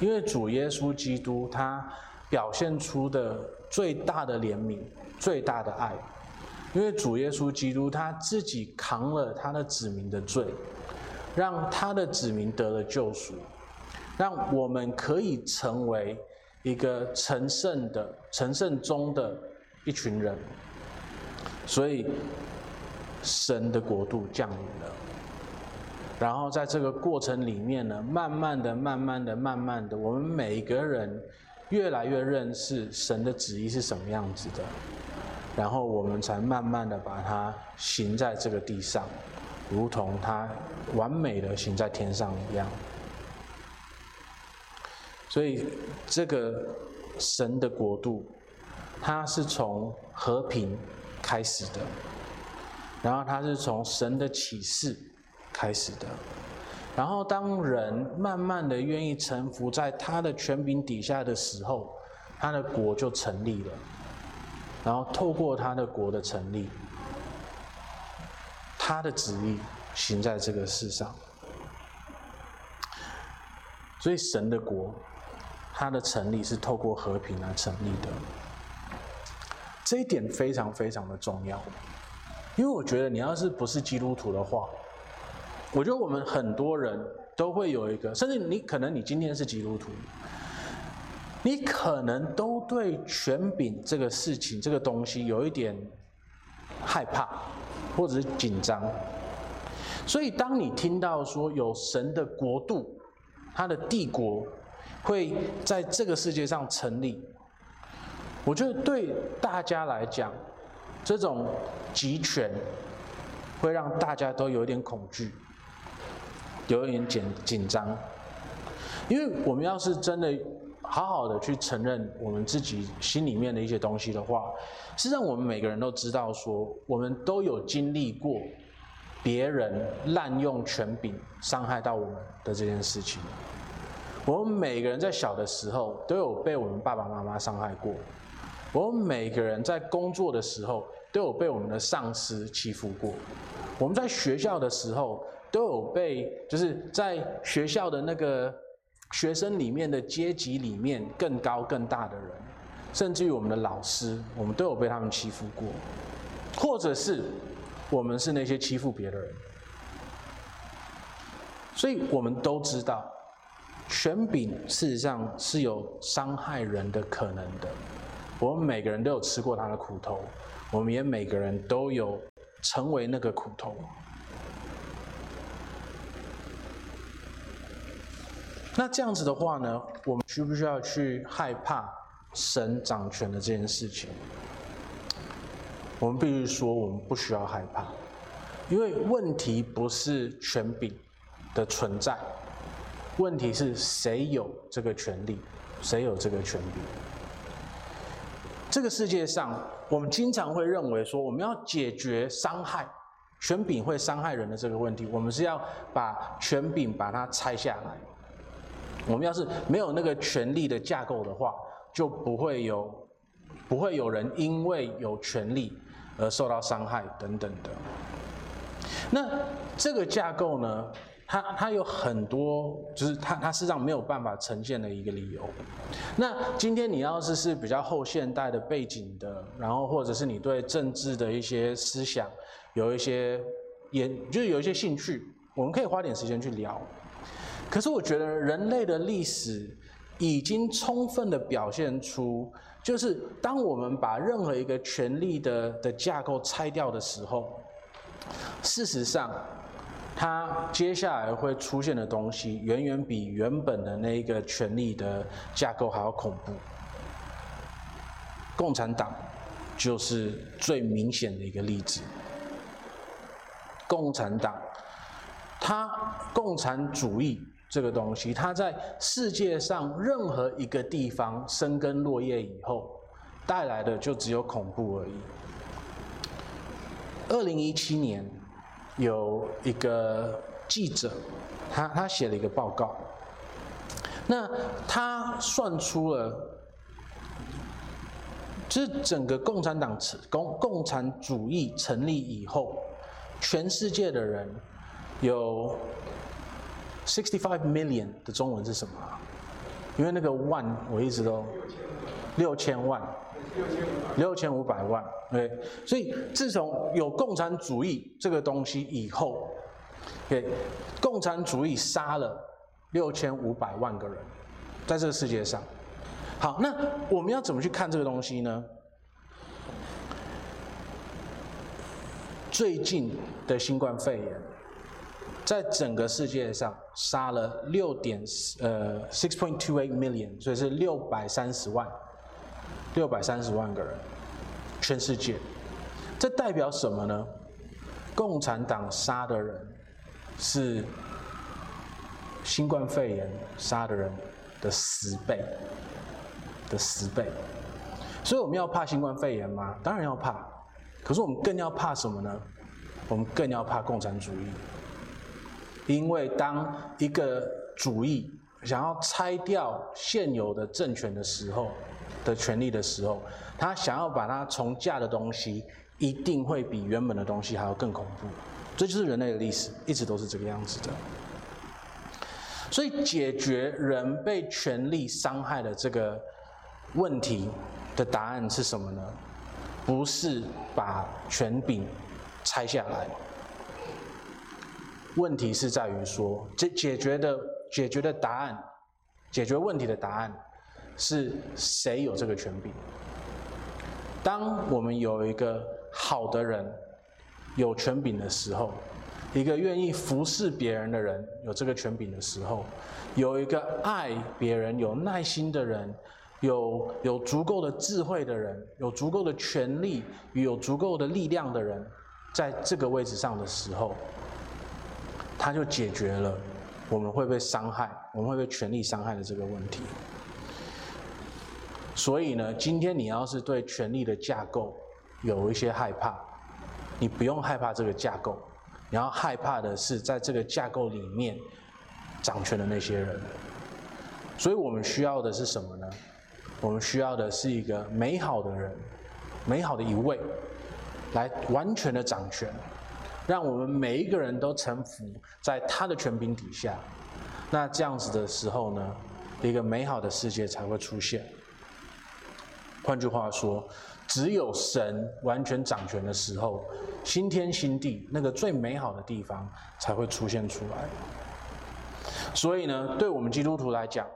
Speaker 1: 因为主耶稣基督他表现出的最大的怜悯、最大的爱。因为主耶稣基督他自己扛了他的子民的罪，让他的子民得了救赎，让我们可以成为一个成圣的、成圣中的一群人。所以，神的国度降临了。然后在这个过程里面呢，慢慢的、慢慢的、慢慢的，我们每一个人越来越认识神的旨意是什么样子的。然后我们才慢慢的把它行在这个地上，如同它完美的行在天上一样。所以这个神的国度，它是从和平开始的，然后它是从神的启示开始的，然后当人慢慢的愿意臣服在他的权柄底下的时候，他的国就成立了。然后透过他的国的成立，他的旨意行在这个世上，所以神的国，他的成立是透过和平来成立的。这一点非常非常的重要，因为我觉得你要是不是基督徒的话，我觉得我们很多人都会有一个，甚至你可能你今天是基督徒。你可能都对权柄这个事情、这个东西有一点害怕，或者是紧张。所以，当你听到说有神的国度，他的帝国会在这个世界上成立，我觉得对大家来讲，这种集权会让大家都有一点恐惧，有一点紧紧张。因为我们要是真的。好好的去承认我们自己心里面的一些东西的话，实际上我们每个人都知道说，我们都有经历过别人滥用权柄伤害到我们的这件事情。我们每个人在小的时候都有被我们爸爸妈妈伤害过，我们每个人在工作的时候都有被我们的上司欺负过，我们在学校的时候都有被，就是在学校的那个。学生里面的阶级里面更高更大的人，甚至于我们的老师，我们都有被他们欺负过，或者是我们是那些欺负别的人，所以我们都知道，权柄事实上是有伤害人的可能的。我们每个人都有吃过他的苦头，我们也每个人都有成为那个苦头。那这样子的话呢，我们需不需要去害怕神掌权的这件事情？我们必须说，我们不需要害怕，因为问题不是权柄的存在，问题是谁有这个权利，谁有这个权柄。这个世界上，我们经常会认为说，我们要解决伤害权柄会伤害人的这个问题，我们是要把权柄把它拆下来。我们要是没有那个权力的架构的话，就不会有，不会有人因为有权力而受到伤害等等的。那这个架构呢，它它有很多，就是它它实际上没有办法呈现的一个理由。那今天你要是是比较后现代的背景的，然后或者是你对政治的一些思想有一些研，就是有一些兴趣，我们可以花点时间去聊。可是我觉得人类的历史已经充分的表现出，就是当我们把任何一个权力的的架构拆掉的时候，事实上，它接下来会出现的东西远远比原本的那一个权力的架构还要恐怖。共产党就是最明显的一个例子。共产党，它共产主义。这个东西，它在世界上任何一个地方生根落叶以后，带来的就只有恐怖而已。二零一七年，有一个记者，他他写了一个报告，那他算出了，就是整个共产党成共共产主义成立以后，全世界的人有。Sixty-five million 的中文是什么？因为那个万我一直都六千万，六千五百万，对。所以自从有共产主义这个东西以后，对，共产主义杀了六千五百万个人，在这个世界上。好，那我们要怎么去看这个东西呢？最近的新冠肺炎。在整个世界上杀了六点呃 six point two eight million，所以是六百三十万，六百三十万个人，全世界，这代表什么呢？共产党杀的人是新冠肺炎杀的人的十倍的十倍，所以我们要怕新冠肺炎吗？当然要怕，可是我们更要怕什么呢？我们更要怕共产主义。因为当一个主义想要拆掉现有的政权的时候，的权力的时候，他想要把它重架的东西，一定会比原本的东西还要更恐怖。这就是人类的历史，一直都是这个样子的。所以，解决人被权力伤害的这个问题的答案是什么呢？不是把权柄拆下来。问题是在于说，这解决的解决的答案，解决问题的答案是谁有这个权柄？当我们有一个好的人有权柄的时候，一个愿意服侍别人的人有这个权柄的时候，有一个爱别人、有耐心的人，有有足够的智慧的人，有足够的权力与有足够的力量的人，在这个位置上的时候。他就解决了我们会被伤害、我们会被权力伤害的这个问题。所以呢，今天你要是对权力的架构有一些害怕，你不用害怕这个架构，你要害怕的是在这个架构里面掌权的那些人。所以我们需要的是什么呢？我们需要的是一个美好的人，美好的一位，来完全的掌权，让我们每一个人都臣服在他的权柄底下。那这样子的时候呢，一个美好的世界才会出现。换句话说，只有神完全掌权的时候，新天新地那个最美好的地方才会出现出来。所以呢，对我们基督徒来讲，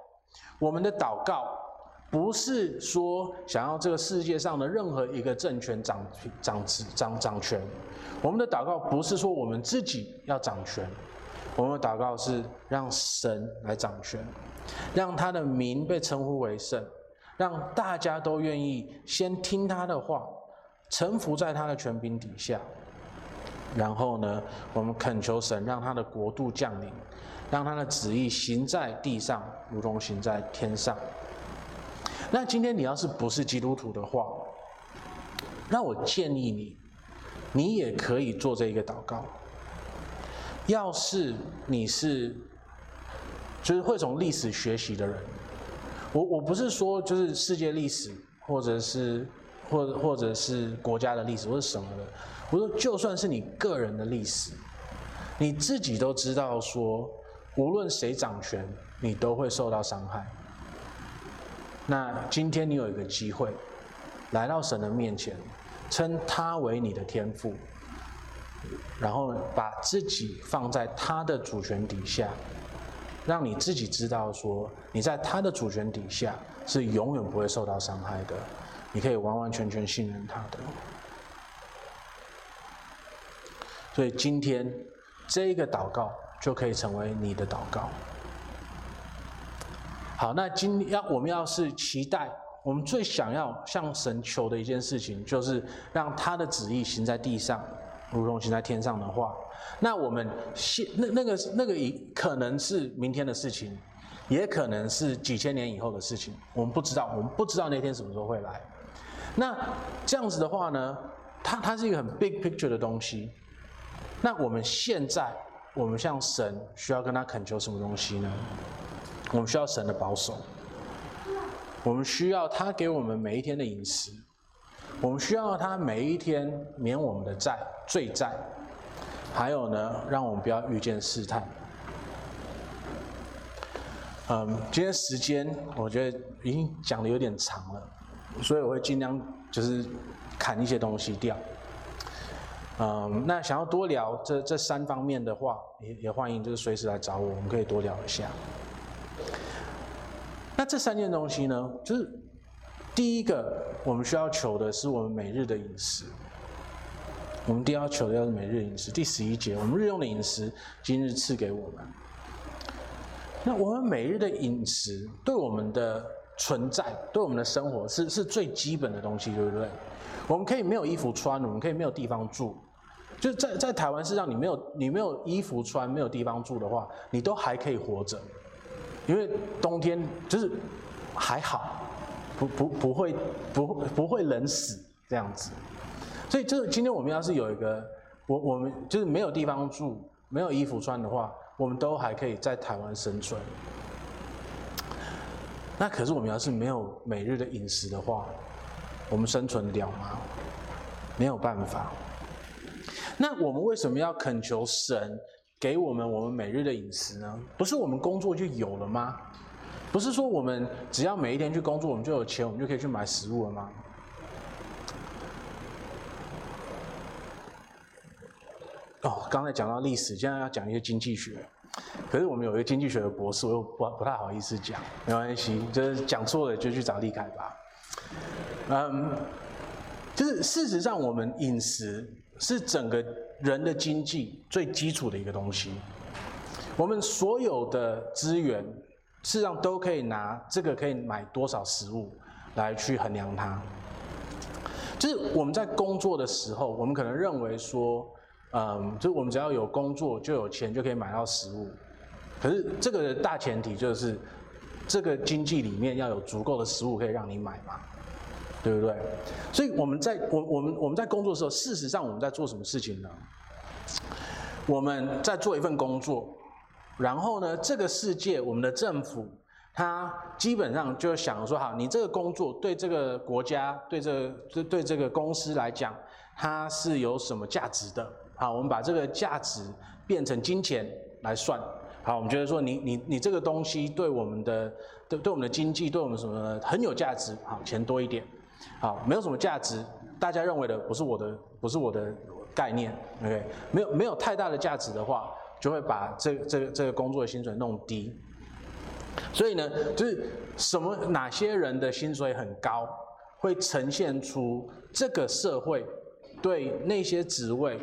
Speaker 1: 我们的祷告不是说想要这个世界上的任何一个政权掌掌持掌掌权，我们的祷告不是说我们自己要掌权。我们的祷告是让神来掌权，让他的名被称呼为圣，让大家都愿意先听他的话，臣服在他的权柄底下。然后呢，我们恳求神让他的国度降临，让他的旨意行在地上，如同行在天上。那今天你要是不是基督徒的话，那我建议你，你也可以做这一个祷告。要是你是，就是会从历史学习的人，我我不是说就是世界历史，或者是或者或者是国家的历史或者什么的，我说就算是你个人的历史，你自己都知道说，无论谁掌权，你都会受到伤害。那今天你有一个机会，来到神的面前，称他为你的天父。然后把自己放在他的主权底下，让你自己知道说，你在他的主权底下是永远不会受到伤害的，你可以完完全全信任他的。所以今天这一个祷告就可以成为你的祷告。好，那今要我们要是期待，我们最想要向神求的一件事情，就是让他的旨意行在地上。如同行在天上的话，那我们现那那个那个以可能是明天的事情，也可能是几千年以后的事情，我们不知道，我们不知道那天什么时候会来。那这样子的话呢，它它是一个很 big picture 的东西。那我们现在，我们向神需要跟他恳求什么东西呢？我们需要神的保守，我们需要他给我们每一天的饮食。我们需要他每一天免我们的债、罪债，还有呢，让我们不要遇见试探。嗯，今天时间我觉得已经讲得有点长了，所以我会尽量就是砍一些东西掉。嗯，那想要多聊这这三方面的话，也也欢迎就是随时来找我，我们可以多聊一下。那这三件东西呢，就是。第一个，我们需要求的是我们每日的饮食。我们第一要求的要是每日饮食。第十一节，我们日用的饮食，今日赐给我们。那我们每日的饮食，对我们的存在，对我们的生活，是是最基本的东西，对不对？我们可以没有衣服穿，我们可以没有地方住。就在在台湾，事实上，你没有你没有衣服穿，没有地方住的话，你都还可以活着，因为冬天就是还好。不不不会不不会冷死这样子，所以就是今天我们要是有一个我我们就是没有地方住，没有衣服穿的话，我们都还可以在台湾生存。那可是我们要是没有每日的饮食的话，我们生存得了吗？没有办法。那我们为什么要恳求神给我们我们每日的饮食呢？不是我们工作就有了吗？不是说我们只要每一天去工作，我们就有钱，我们就可以去买食物了吗？哦，刚才讲到历史，现在要讲一些经济学。可是我们有一个经济学的博士，我又不不太好意思讲，没关系，就是讲错了就去找立凯吧。嗯，就是事实上，我们饮食是整个人的经济最基础的一个东西。我们所有的资源。事实上都可以拿这个可以买多少食物来去衡量它。就是我们在工作的时候，我们可能认为说，嗯，就我们只要有工作就有钱就可以买到食物。可是这个大前提就是，这个经济里面要有足够的食物可以让你买嘛，对不对？所以我们在我我们我们在工作的时候，事实上我们在做什么事情呢？我们在做一份工作，然后呢，这个世界我们的政府，他基本上就想说，好，你这个工作对这个国家、对这个、对对这个公司来讲，它是有什么价值的？好，我们把这个价值变成金钱来算。好，我们觉得说你你你这个东西对我们的对对我们的经济对我们什么很有价值，好，钱多一点，好，没有什么价值，大家认为的不是我的不是我的概念，OK，没有没有太大的价值的话，就会把这这个这个工作的薪水弄低。所以呢，就是什么哪些人的薪水很高，会呈现出这个社会对那些职位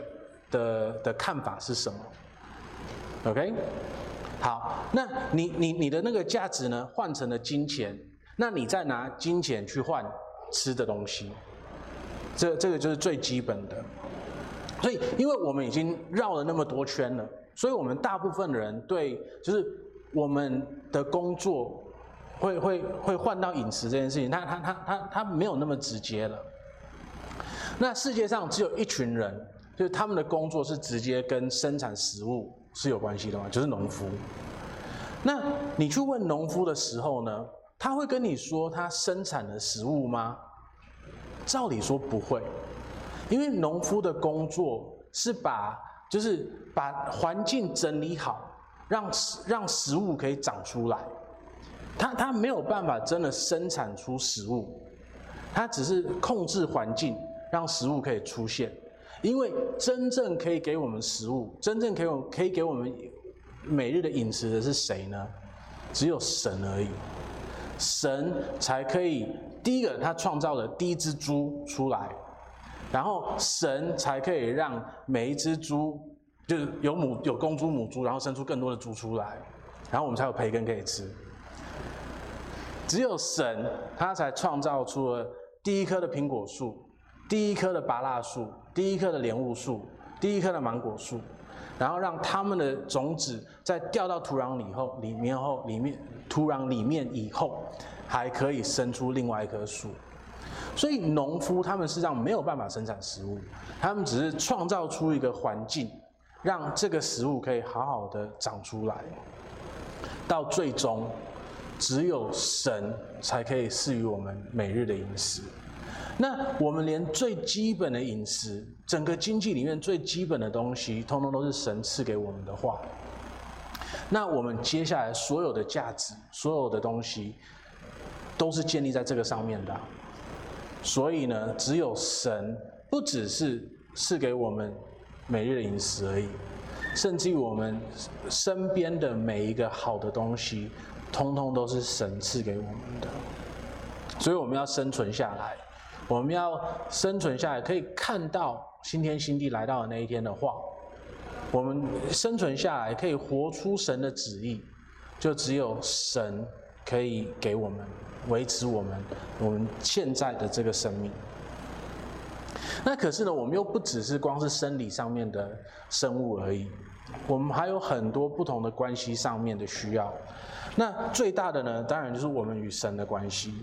Speaker 1: 的的看法是什么？OK。好，那你你你的那个价值呢，换成了金钱，那你再拿金钱去换吃的东西，这这个就是最基本的。所以，因为我们已经绕了那么多圈了，所以我们大部分人对就是我们的工作会会会换到饮食这件事情，他他他他他没有那么直接了。那世界上只有一群人，就是他们的工作是直接跟生产食物。是有关系的嘛？就是农夫。那你去问农夫的时候呢，他会跟你说他生产的食物吗？照理说不会，因为农夫的工作是把就是把环境整理好，让让食物可以长出来。他他没有办法真的生产出食物，他只是控制环境，让食物可以出现。因为真正可以给我们食物，真正可以可以给我们每日的饮食的是谁呢？只有神而已。神才可以，第一个他创造了第一只猪出来，然后神才可以让每一只猪就是有母有公猪母猪，然后生出更多的猪出来，然后我们才有培根可以吃。只有神他才创造出了第一棵的苹果树，第一棵的芭乐树。第一棵的莲雾树，第一棵的芒果树，然后让他们的种子在掉到土壤里后，里面后里面土壤里面以后，还可以生出另外一棵树。所以农夫他们实际上没有办法生产食物，他们只是创造出一个环境，让这个食物可以好好的长出来。到最终，只有神才可以赐予我们每日的饮食。那我们连最基本的饮食，整个经济里面最基本的东西，通通都是神赐给我们的话。那我们接下来所有的价值，所有的东西，都是建立在这个上面的。所以呢，只有神不只是赐给我们每日饮食而已，甚至于我们身边的每一个好的东西，通通都是神赐给我们的。所以我们要生存下来。我们要生存下来，可以看到新天新地来到的那一天的话，我们生存下来可以活出神的旨意，就只有神可以给我们维持我们我们现在的这个生命。那可是呢，我们又不只是光是生理上面的生物而已，我们还有很多不同的关系上面的需要。那最大的呢，当然就是我们与神的关系。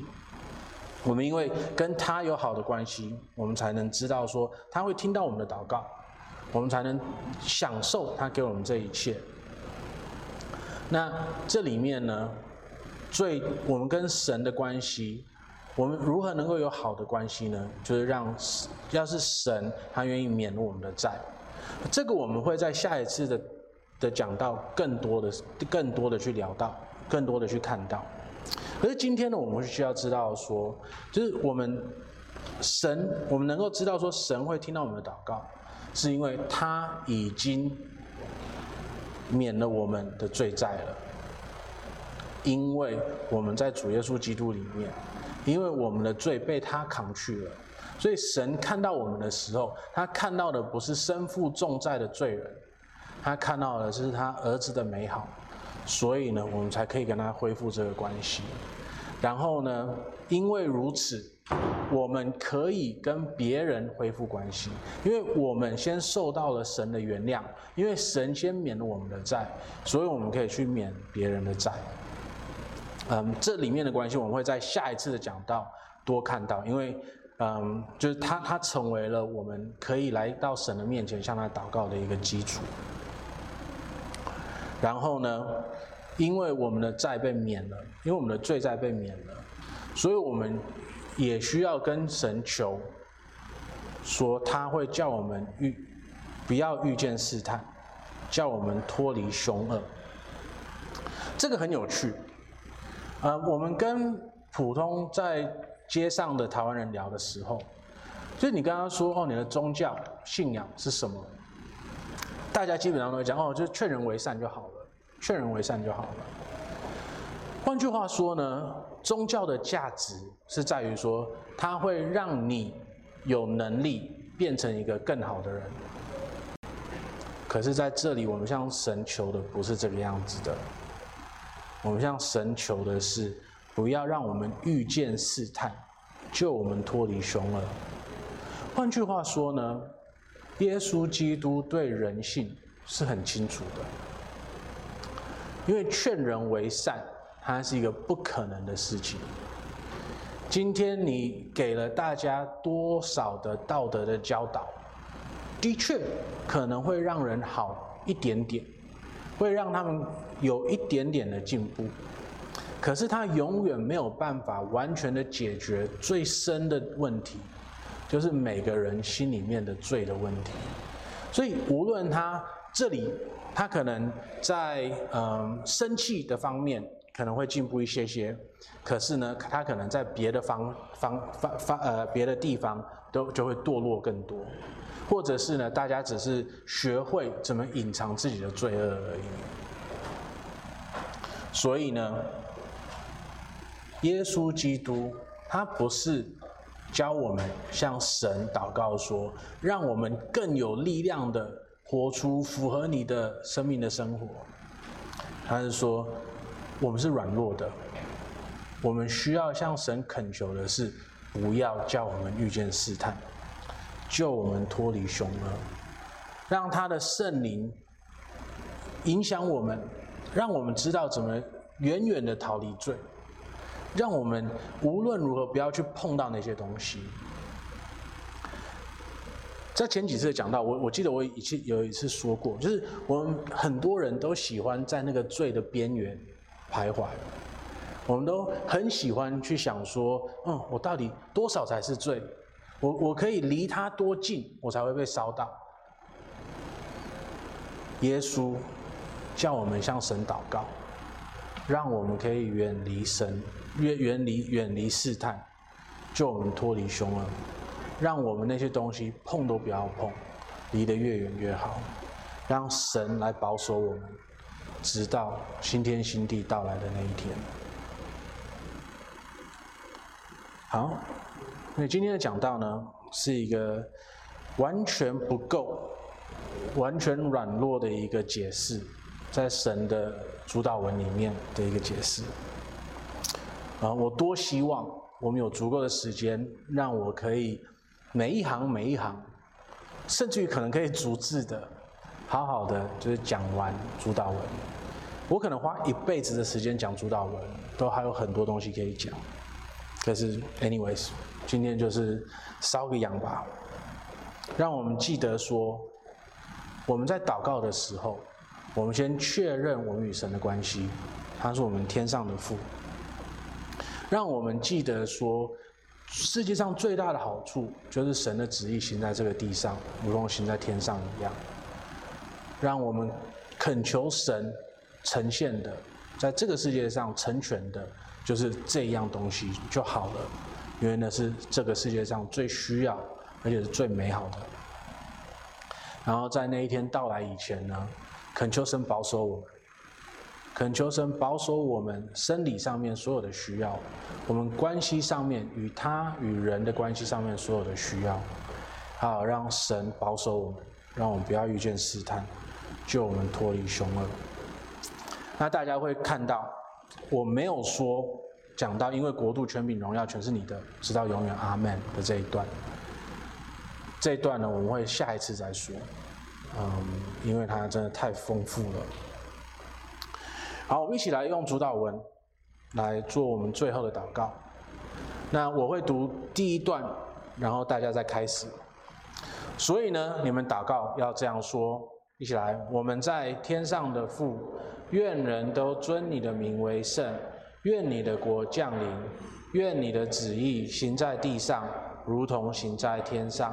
Speaker 1: 我们因为跟他有好的关系，我们才能知道说他会听到我们的祷告，我们才能享受他给我们这一切。那这里面呢，最我们跟神的关系，我们如何能够有好的关系呢？就是让要是神他愿意免我们的债，这个我们会在下一次的的讲到更多的、更多的去聊到，更多的去看到。可是今天呢，我们需要知道说，就是我们神，我们能够知道说神会听到我们的祷告，是因为他已经免了我们的罪债了。因为我们在主耶稣基督里面，因为我们的罪被他扛去了，所以神看到我们的时候，他看到的不是身负重债的罪人，他看到的是他儿子的美好。所以呢，我们才可以跟他恢复这个关系。然后呢，因为如此，我们可以跟别人恢复关系，因为我们先受到了神的原谅，因为神先免了我们的债，所以我们可以去免别人的债。嗯，这里面的关系我们会在下一次的讲到多看到，因为嗯，就是他他成为了我们可以来到神的面前向他祷告的一个基础。然后呢，因为我们的债被免了，因为我们的罪债被免了，所以我们也需要跟神求，说他会叫我们遇不要遇见试探，叫我们脱离凶恶。这个很有趣。呃，我们跟普通在街上的台湾人聊的时候，就你跟他说哦，你的宗教信仰是什么？大家基本上都会讲哦，就是劝人为善就好了，劝人为善就好了。换句话说呢，宗教的价值是在于说，它会让你有能力变成一个更好的人。可是在这里，我们向神求的不是这个样子的。我们向神求的是，不要让我们遇见试探，救我们脱离凶恶。换句话说呢，耶稣基督对人性是很清楚的，因为劝人为善，它是一个不可能的事情。今天你给了大家多少的道德的教导，的确可能会让人好一点点。会让他们有一点点的进步，可是他永远没有办法完全的解决最深的问题，就是每个人心里面的罪的问题。所以无论他这里，他可能在嗯生气的方面可能会进步一些些，可是呢，他可能在别的方方方方呃别的地方都就会堕落更多。或者是呢，大家只是学会怎么隐藏自己的罪恶而已。所以呢，耶稣基督他不是教我们向神祷告说，让我们更有力量的活出符合你的生命的生活。他是说，我们是软弱的，我们需要向神恳求的是，不要叫我们遇见试探。救我们脱离凶恶，让他的圣灵影响我们，让我们知道怎么远远的逃离罪，让我们无论如何不要去碰到那些东西。在前几次讲到，我我记得我以前有一次说过，就是我们很多人都喜欢在那个罪的边缘徘徊，我们都很喜欢去想说，嗯，我到底多少才是罪？我我可以离他多近，我才会被烧到。耶稣叫我们向神祷告，让我们可以远离神，远远离远离试探，救我们脱离凶恶，让我们那些东西碰都不要碰，离得越远越好，让神来保守我们，直到新天新地到来的那一天。好。那今天的讲道呢，是一个完全不够、完全软弱的一个解释，在神的主导文里面的一个解释。啊，我多希望我们有足够的时间，让我可以每一行每一行，甚至于可能可以逐字的，好好的就是讲完主导文。我可能花一辈子的时间讲主导文，都还有很多东西可以讲。可是，anyways。今天就是烧个羊吧，让我们记得说，我们在祷告的时候，我们先确认我们与神的关系，他是我们天上的父。让我们记得说，世界上最大的好处就是神的旨意行在这个地上，如同行在天上一样。让我们恳求神呈现的，在这个世界上成全的，就是这样东西就好了。因为那是这个世界上最需要，而且是最美好的。然后在那一天到来以前呢，恳求神保守我们，恳求神保守我们生理上面所有的需要，我们关系上面与他与人的关系上面所有的需要，好，让神保守我们，让我们不要遇见试探，救我们脱离凶恶。那大家会看到，我没有说。讲到，因为国度、权柄、荣耀全是你的，直到永远，阿门的这一段。这一段呢，我们会下一次再说。嗯，因为它真的太丰富了。好，我们一起来用主祷文来做我们最后的祷告。那我会读第一段，然后大家再开始。所以呢，你们祷告要这样说，一起来：我们在天上的父，愿人都尊你的名为圣，愿你的国降临，愿你的旨意行在地上，如同行在天上。